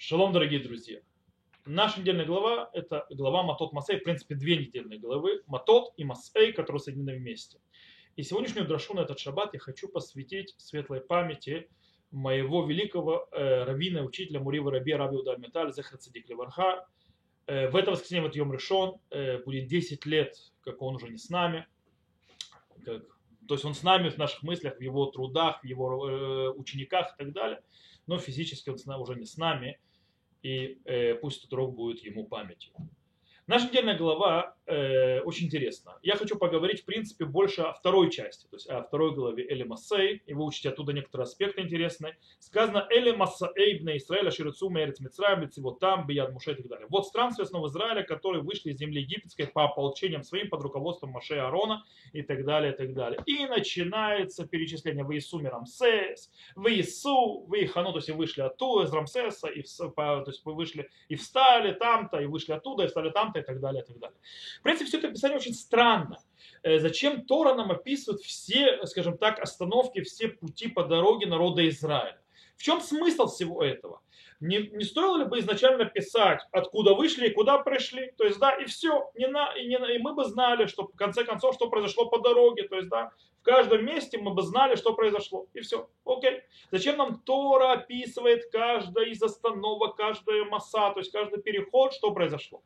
Шалом, дорогие друзья. Наша недельная глава – это глава Матот Масей, в принципе, две недельные главы, Матот и Масей, которые соединены вместе. И сегодняшнюю драшу на этот шаббат я хочу посвятить светлой памяти моего великого э, раввина, учителя Мурива Раби Раби Удар Металь, Зехар Цадик Леварха. Э, в это воскресенье, вот Йом Решон, э, будет 10 лет, как он уже не с нами. Как, то есть он с нами в наших мыслях, в его трудах, в его э, учениках и так далее. Но физически он уже не с нами и э, пусть этот урок будет ему памятью. Наша недельная глава э, очень интересна. Я хочу поговорить, в принципе, больше о второй части, то есть о второй главе Эли Массей, и выучить оттуда некоторые аспекты интересные. Сказано Эли Массей на Израиля, Ширицу, Мерец, Мицраем, вот там, Бияд, Муше и так далее. Вот странствия снова Израиля, которые вышли из земли египетской по ополчениям своим под руководством Маше Аарона и так далее, и так далее. И начинается перечисление в Иису Рамсес, в Иису, в Ихану, то есть и вышли оттуда, из Рамсеса, и, то есть вы вышли и встали там-то, и вышли оттуда, и встали там-то, и так далее, и так далее. В принципе, все это описание очень странно. Э, зачем Тора нам описывает все, скажем так, остановки, все пути по дороге народа Израиля? В чем смысл всего этого? Не, не стоило ли бы изначально писать, откуда вышли и куда пришли? То есть, да, и все. Не на, и, не, и мы бы знали, что в конце концов, что произошло по дороге. То есть, да, в каждом месте мы бы знали, что произошло. И все. Окей. Зачем нам Тора описывает каждая из остановок, каждая масса, то есть каждый переход, что произошло?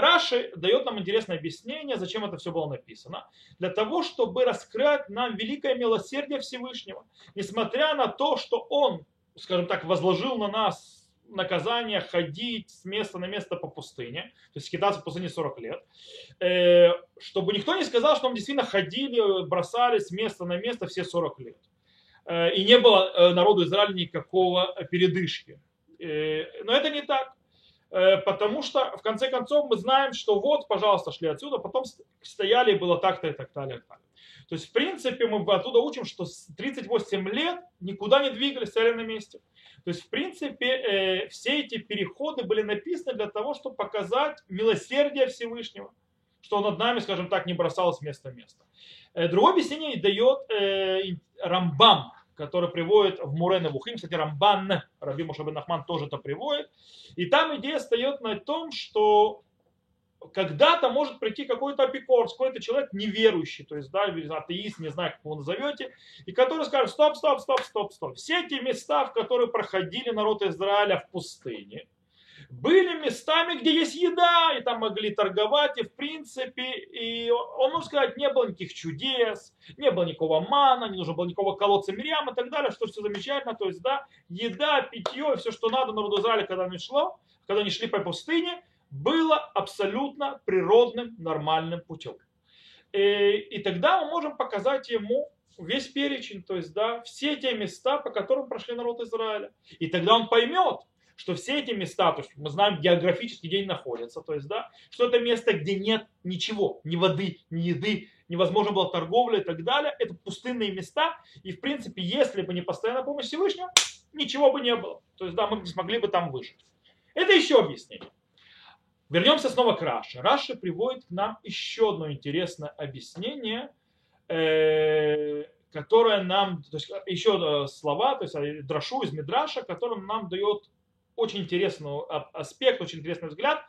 Раши дает нам интересное объяснение, зачем это все было написано. Для того, чтобы раскрыть нам великое милосердие Всевышнего. Несмотря на то, что Он, скажем так, возложил на нас наказание ходить с места на место по пустыне, то есть скитаться в пустыне 40 лет, э, чтобы никто не сказал, что мы действительно ходили, бросали с места на место все 40 лет. Э, и не было э, народу Израиля никакого передышки. Но это не так. Э, потому что в конце концов мы знаем, что вот, пожалуйста, шли отсюда, потом стояли и было так-то и так далее. Так. То есть, в принципе, мы оттуда учим, что с 38 лет никуда не двигались, стояли на месте. То есть, в принципе, э, все эти переходы были написаны для того, чтобы показать милосердие Всевышнего, что он над нами, скажем так, не бросал с места в место. Э, другое объяснение дает Рамбам, который приводит в Мурен Вухим, кстати, Рамбан, Раби Мушабен Нахман тоже это приводит. И там идея стоит на том, что когда-то может прийти какой-то апикорс, какой-то человек неверующий, то есть, да, атеист, не знаю, как его назовете, и который скажет, стоп, стоп, стоп, стоп, стоп. Все эти места, в которые проходили народ Израиля в пустыне, были местами, где есть еда, и там могли торговать, и в принципе, и он, может сказать, не было никаких чудес, не было никакого мана, не нужно было никакого колодца Мирьям и так далее, что все замечательно, то есть, да, еда, питье, все, что надо народу Израиля, когда они шло, когда они шли по пустыне, было абсолютно природным, нормальным путем. И, и тогда мы можем показать ему весь перечень, то есть, да, все те места, по которым прошли народ Израиля. И тогда он поймет, что все эти места, то есть мы знаем географически, где они находятся, то есть, да, что это место, где нет ничего, ни воды, ни еды, невозможно было торговля и так далее, это пустынные места, и в принципе, если бы не постоянная помощь Всевышнего, ничего бы не было. То есть, да, мы не смогли бы там выжить. Это еще объяснение. Вернемся снова к Раше. Раши приводит к нам еще одно интересное объяснение, э, которое нам, то есть еще э, слова, то есть э, драшу из Мидраша, которым нам дает очень интересный аспект, очень интересный взгляд,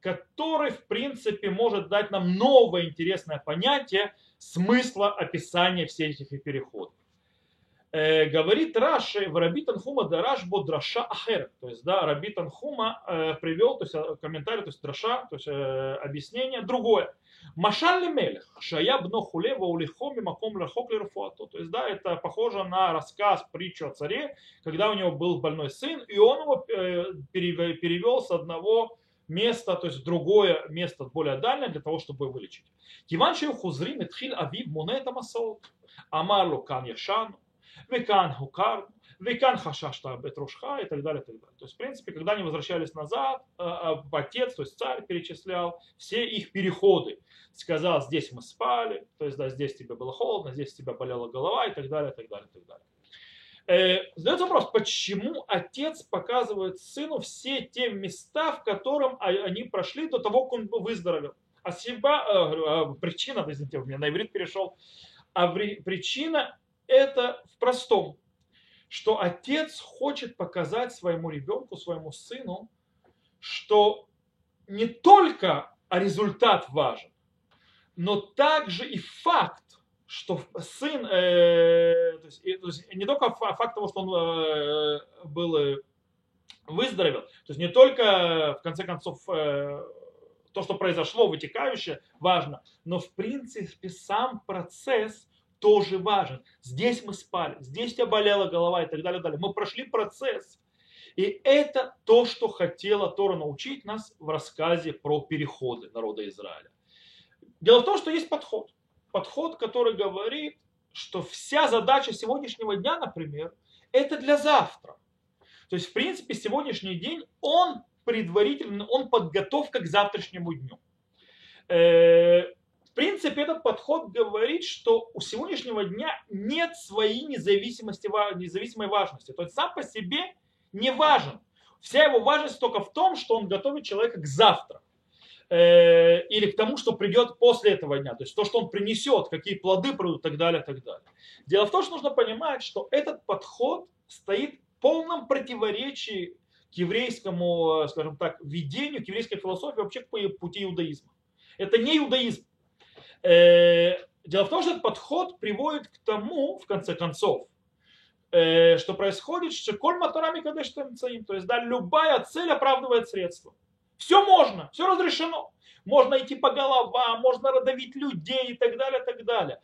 который, в принципе, может дать нам новое интересное понятие смысла описания всех этих переходов. Э, говорит Раши в Раби Танхума Дараш Бодраша Ахер. То есть, да, Раби Танхума э, привел то есть, э, комментарий, то есть Драша, то есть э, объяснение другое. Машаль мелех, шая бно хуле ваулихоми маком лахок То есть, да, это похоже на рассказ, притчу о царе, когда у него был больной сын, и он его э, перевел с одного места, то есть в другое место, более дальнее, для того, чтобы вылечить. Киван хузрим итхил авив мунета масол. Амарлу кан яшану, векан хукар, векан хашашта бетрушха и так далее, и так далее. То есть, в принципе, когда они возвращались назад, э, э, отец, то есть царь перечислял все их переходы сказал, здесь мы спали, то есть да, здесь тебе было холодно, здесь тебя болела голова и так далее, и так далее, и так далее. Э, задается вопрос, почему отец показывает сыну все те места, в котором они прошли до того, как он выздоровел. А себя, э, э, причина, извините, у меня на иврит перешел, а причина это в простом, что отец хочет показать своему ребенку, своему сыну, что не только результат важен, но также и факт, что сын, э, то, есть, то есть не только факт того, что он э, был э, выздоровел, то есть не только в конце концов э, то, что произошло, вытекающее, важно, но в принципе сам процесс тоже важен. Здесь мы спали, здесь тебя болела голова и так далее, далее. Мы прошли процесс. И это то, что хотела Тора научить нас в рассказе про переходы народа Израиля. Дело в том, что есть подход. Подход, который говорит, что вся задача сегодняшнего дня, например, это для завтра. То есть, в принципе, сегодняшний день, он предварительно, он подготовка к завтрашнему дню. Э, принципе, этот подход говорит, что у сегодняшнего дня нет своей независимости, независимой важности. То есть сам по себе не важен. Вся его важность только в том, что он готовит человека к завтра э, или к тому, что придет после этого дня, то есть то, что он принесет, какие плоды придут и так далее, и так далее. Дело в том, что нужно понимать, что этот подход стоит в полном противоречии к еврейскому, скажем так, видению, к еврейской философии, вообще к пути иудаизма. Это не иудаизм. Э, дело в том, что этот подход приводит к тому, в конце концов, э, что происходит, что коль моторами кадештем то есть да, любая цель оправдывает средства. Все можно, все разрешено. Можно идти по головам, можно родовить людей и так далее, и так далее.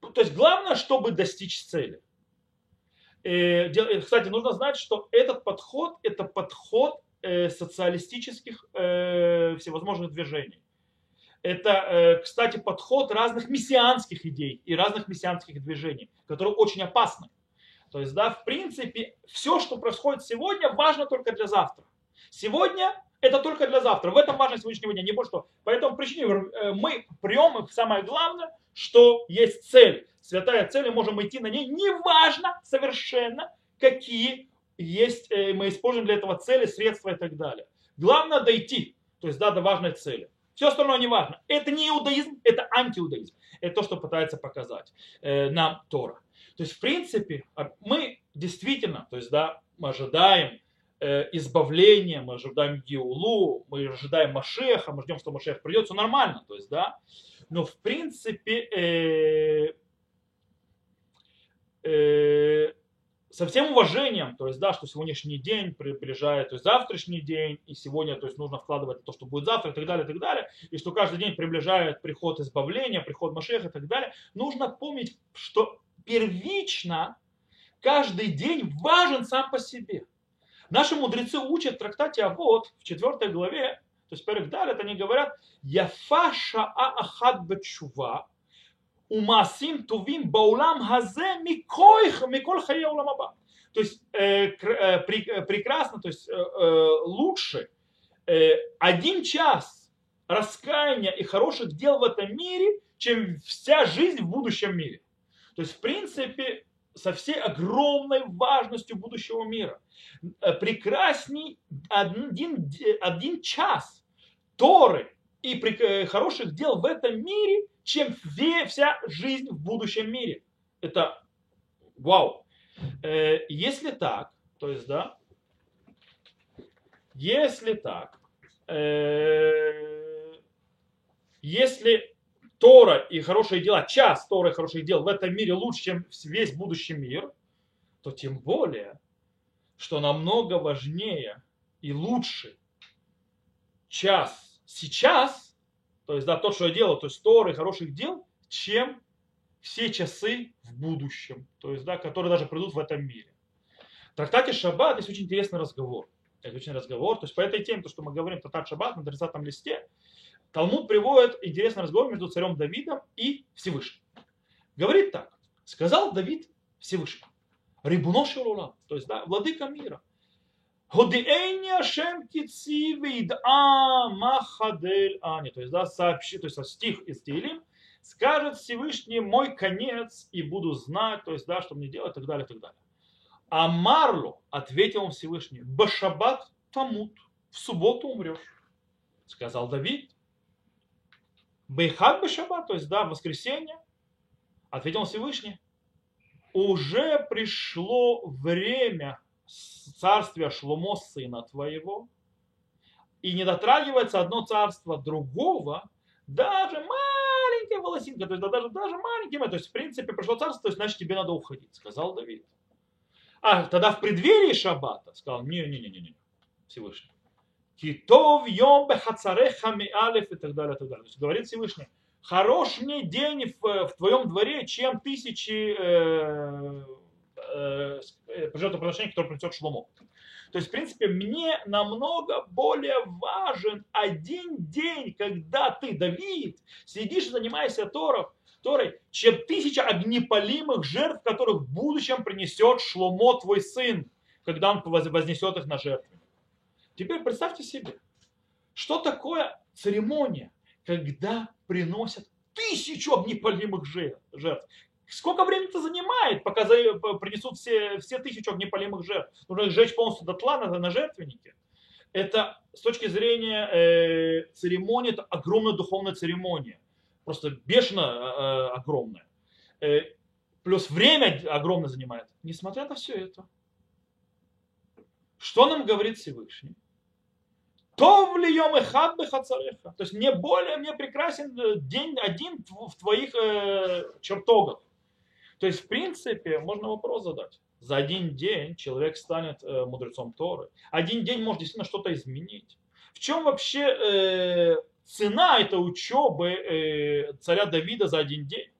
То есть главное, чтобы достичь цели. Э, кстати, нужно знать, что этот подход – это подход социалистических всевозможных движений. Это, кстати, подход разных мессианских идей и разных мессианских движений, которые очень опасны. То есть, да, в принципе, все, что происходит сегодня, важно только для завтра. Сегодня это только для завтра. В этом важность сегодняшнего дня, не больше что. По этому причине э, мы прием, самое главное, что есть цель. Святая цель, и можем идти на ней. Неважно совершенно, какие есть, э, мы используем для этого цели, средства и так далее. Главное дойти, то есть да, до важной цели. Все остальное не важно. Это не иудаизм, это антиудаизм. Это то, что пытается показать э, нам Тора. То есть, в принципе, а, мы действительно, то есть, да, мы ожидаем Э, избавления, мы ожидаем Геулу, мы ожидаем Машеха, мы ждем, что Машех придет, все нормально, то есть, да. Но в принципе э, э, со всем уважением, то есть, да, что сегодняшний день приближает, то есть завтрашний день, и сегодня, то есть, нужно вкладывать то, что будет завтра, и так далее, и так далее, и что каждый день приближает приход избавления, приход Машеха и так далее, нужно помнить, что первично каждый день важен сам по себе. Наши мудрецы учат в трактате Авод в 4 главе, то есть Перек Далит, они говорят, Яфа шаа ахад бачува, умасим тувим баулам хазе микойх миколь хае уламаба. То есть э, э, э, прекрасно, то есть э, э, лучше один час раскаяния и хороших дел в этом мире, чем вся жизнь в будущем мире. То есть, в принципе, со всей огромной важностью будущего мира. Прекрасней один, один час Торы и хороших дел в этом мире, чем вся жизнь в будущем мире. Это вау. Э, если так, то есть, да, если так, если Тора и хорошие дела, час Тора и хороших дел в этом мире лучше, чем весь будущий мир, то тем более, что намного важнее и лучше час сейчас, то есть да, то, что я делаю, то есть Тора и хороших дел, чем все часы в будущем, то есть да, которые даже придут в этом мире. В трактате Шаббат есть очень интересный разговор. Это очень разговор. То есть по этой теме, то, что мы говорим, Татар Шаббат на 30 листе, Талмуд приводит интересный разговор между царем Давидом и Всевышним. Говорит так. Сказал Давид Всевышнему. Рибуно шелула, то есть да, владыка мира. Годиэйни Ашем кици а махадель ани. То есть, да, сообщи, то есть стих из Тилим, скажет Всевышний мой конец и буду знать, то есть, да, что мне делать, и так далее, и так далее. А Марлу ответил он Всевышний, Башабат тамут, в субботу умрешь. Сказал Давид, Бейхат бы шаббат, то есть, да, в воскресенье, ответил Всевышний. уже пришло время царствия Шломо, сына твоего, и не дотрагивается одно царство другого, даже маленькая волосинка, то есть да, даже, даже маленький, то есть в принципе пришло царство, то есть значит тебе надо уходить, сказал Давид. А тогда в преддверии шаббата сказал, не-не-не-не, Всевышний. Китов йом бехацареха миалев и так далее, и так далее. То есть говорит Всевышний, хорош мне день в, в твоем дворе, чем тысячи э, э, э жертвоприношений, которые принесет Шломо. То есть, в принципе, мне намного более важен один день, когда ты, Давид, сидишь и занимаешься Тором, Торой, чем тысяча огнепалимых жертв, которых в будущем принесет Шломо, твой сын, когда он вознесет их на жертву. Теперь представьте себе, что такое церемония, когда приносят тысячу огнепалимых жертв. Сколько времени это занимает, пока принесут все, все тысячи огнепалимых жертв? Нужно сжечь полностью дотла на, на жертвеннике. Это с точки зрения э, церемонии, это огромная духовная церемония. Просто бешено э, огромная. Э, плюс время огромное занимает. Несмотря на все это, что нам говорит Всевышний? То влием и хат То есть мне более, мне прекрасен э, день один в твоих э, чертогах. То есть, в принципе, можно вопрос задать. За один день человек станет э, мудрецом Торы. Один день может действительно что-то изменить. В чем вообще э, цена этой учебы э, царя Давида за один день?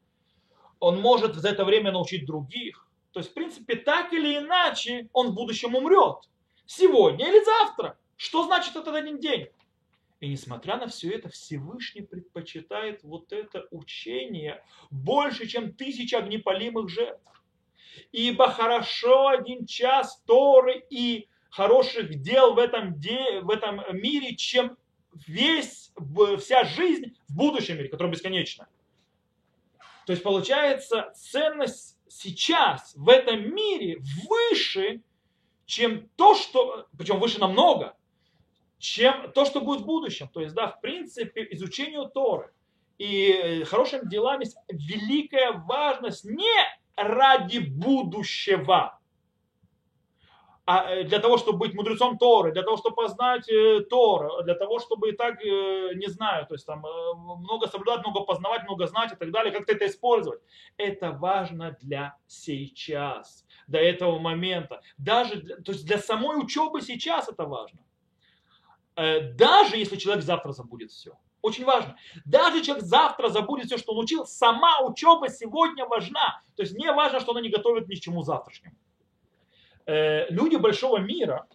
Он может за это время научить других. То есть, в принципе, так или иначе, он в будущем умрет. Сегодня или завтра. Что значит этот один день? И несмотря на все это, Всевышний предпочитает вот это учение больше, чем тысяча огнепалимых жертв. Ибо хорошо один час Торы и хороших дел в этом, де, в этом мире, чем весь, вся жизнь в будущем мире, который бесконечна. То есть получается ценность сейчас в этом мире выше, чем то, что, причем выше намного, чем то, что будет в будущем. То есть, да, в принципе, изучению Торы и э, хорошим делам есть великая важность не ради будущего, а э, для того, чтобы быть мудрецом Торы, для того, чтобы познать э, Тор, для того, чтобы и так, не знаю, то есть там много соблюдать, много познавать, много знать и так далее, как-то это использовать. Это важно для сейчас, до этого момента. Даже для, то есть для самой учебы сейчас это важно. Э, даже если человек завтра забудет все. Очень важно. Даже человек завтра забудет все, что он учил, сама учеба сегодня важна. То есть не важно, что она не готовит ни к чему завтрашнему. Э, люди большого мира,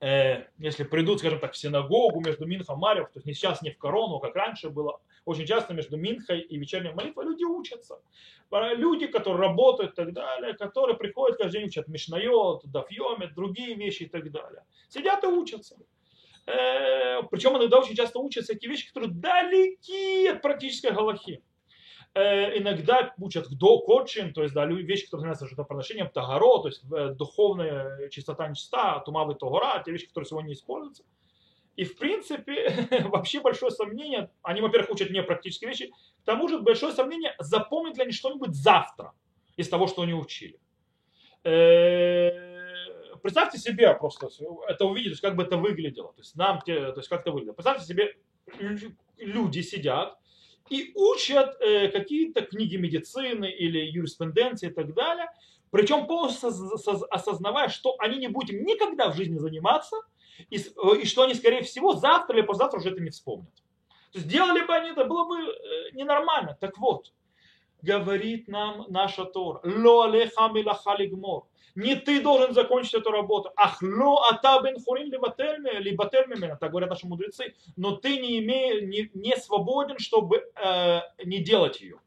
э, если придут, скажем так, в синагогу между Минхом и Марьев, то есть не сейчас, не в корону, как раньше было, очень часто между Минхой и вечерней молитвой люди учатся. Люди, которые работают и так далее, которые приходят каждый день учат Мишнайот, Дафьомет, другие вещи и так далее. Сидят и учатся. Э, причем иногда очень часто учатся такие вещи, которые далеки от практической галахи. Э, иногда учат до кочин, то есть да, вещи, которые занимаются жертвоприношением, тагаро, то есть э, духовная чистота нечиста, тумавы тогора, те вещи, которые сегодня используются. И в принципе, вообще большое сомнение, они, во-первых, учат не практические вещи, к тому же большое сомнение, запомнят ли они что-нибудь завтра из того, что они учили представьте себе просто это есть как бы это выглядело. То есть нам, то есть как это выглядело. Представьте себе, люди сидят и учат э, какие-то книги медицины или юриспруденции и так далее, причем полностью осознавая, что они не будут никогда в жизни заниматься, и, и что они, скорее всего, завтра или послезавтра уже это не вспомнят. То есть делали бы они это, было бы э, ненормально. Так вот, говорит нам наша Тора, «Ло алеха милаха лигмор». Не ты должен закончить эту работу. Ахло атабен хурин либательме, так говорят наши мудрецы. Но ты не, имеешь, не, не свободен, чтобы э, не делать ее.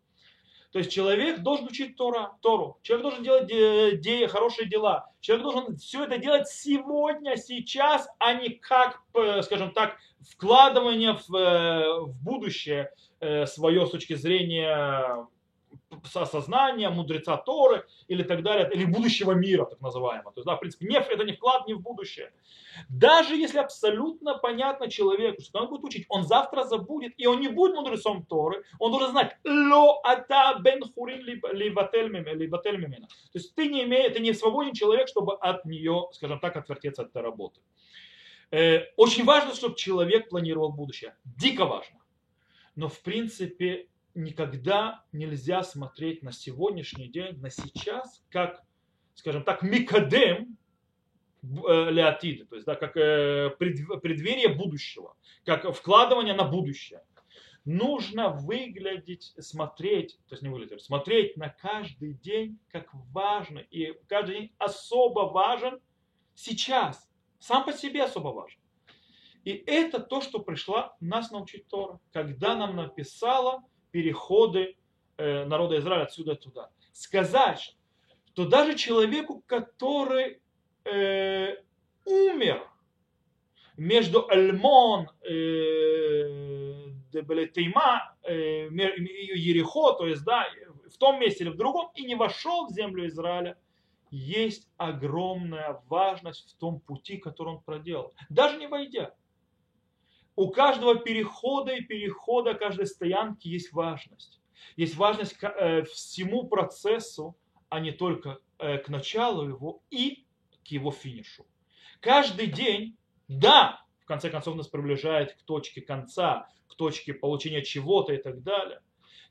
То есть человек должен учить Тора, Тору. Человек должен делать де, де, хорошие дела. Человек должен все это делать сегодня, сейчас, а не как, э, скажем так, вкладывание в, э, в будущее э, свое с точки зрения осознания, мудреца Торы или так далее, или будущего мира, так называемого. То есть, да, в принципе, не, это не вклад не в будущее. Даже если абсолютно понятно человеку, что он будет учить, он завтра забудет, и он не будет мудрецом Торы, он должен знать, ло ата бен хурин либатель мимена. То есть ты не имеешь, ты не свободен человек, чтобы от нее, скажем так, отвертеться от этой работы. Э, очень важно, чтобы человек планировал будущее. Дико важно. Но в принципе никогда нельзя смотреть на сегодняшний день, на сейчас, как, скажем так, микадем э, леотиды, то есть да, как э, преддверие будущего, как вкладывание на будущее. Нужно выглядеть, смотреть, то есть не выглядеть, смотреть на каждый день как важно, и каждый день особо важен сейчас, сам по себе особо важен. И это то, что пришла нас научить Тора, когда нам написала переходы э, народа Израиля отсюда туда. Сказать, что даже человеку, который э, умер между Альмон э, Дебелетейма э, Ерехо, то есть да, в том месте или в другом, и не вошел в землю Израиля, есть огромная важность в том пути, который он проделал. Даже не войдя у каждого перехода и перехода каждой стоянки есть важность. Есть важность к э, всему процессу, а не только э, к началу его и к его финишу. Каждый день, да, в конце концов нас приближает к точке конца, к точке получения чего-то и так далее.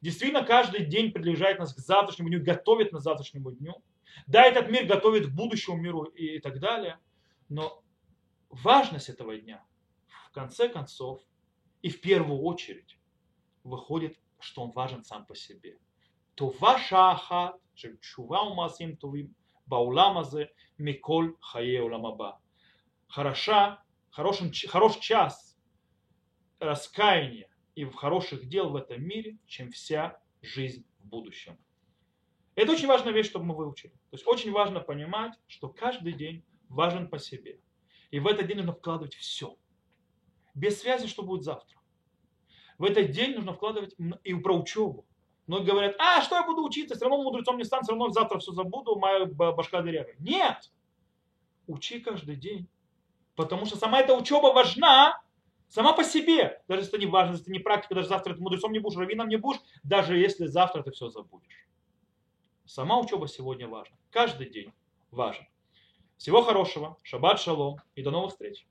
Действительно, каждый день приближает нас к завтрашнему дню, готовит нас к завтрашнему дню. Да, этот мир готовит к будущему миру и так далее. Но важность этого дня – конце концов и в первую очередь выходит, что он важен сам по себе. То ваша ахат, чува умасим тувим, бауламазе, миколь хае уламаба. Хороша, хороший, хорош час раскаяния и хороших дел в этом мире, чем вся жизнь в будущем. Это очень важная вещь, чтобы мы выучили. То есть очень важно понимать, что каждый день важен по себе. И в этот день нужно вкладывать все без связи, что будет завтра. В этот день нужно вкладывать и про учебу. Многие говорят, а что я буду учиться, все равно мудрецом не стану, все равно завтра все забуду, моя башка дырявая. Нет! Учи каждый день. Потому что сама эта учеба важна сама по себе. Даже если это не важно, если это не практика, даже завтра ты мудрецом не будешь, раввином не будешь, даже если завтра ты все забудешь. Сама учеба сегодня важна. Каждый день важен. Всего хорошего, шаббат шалом и до новых встреч.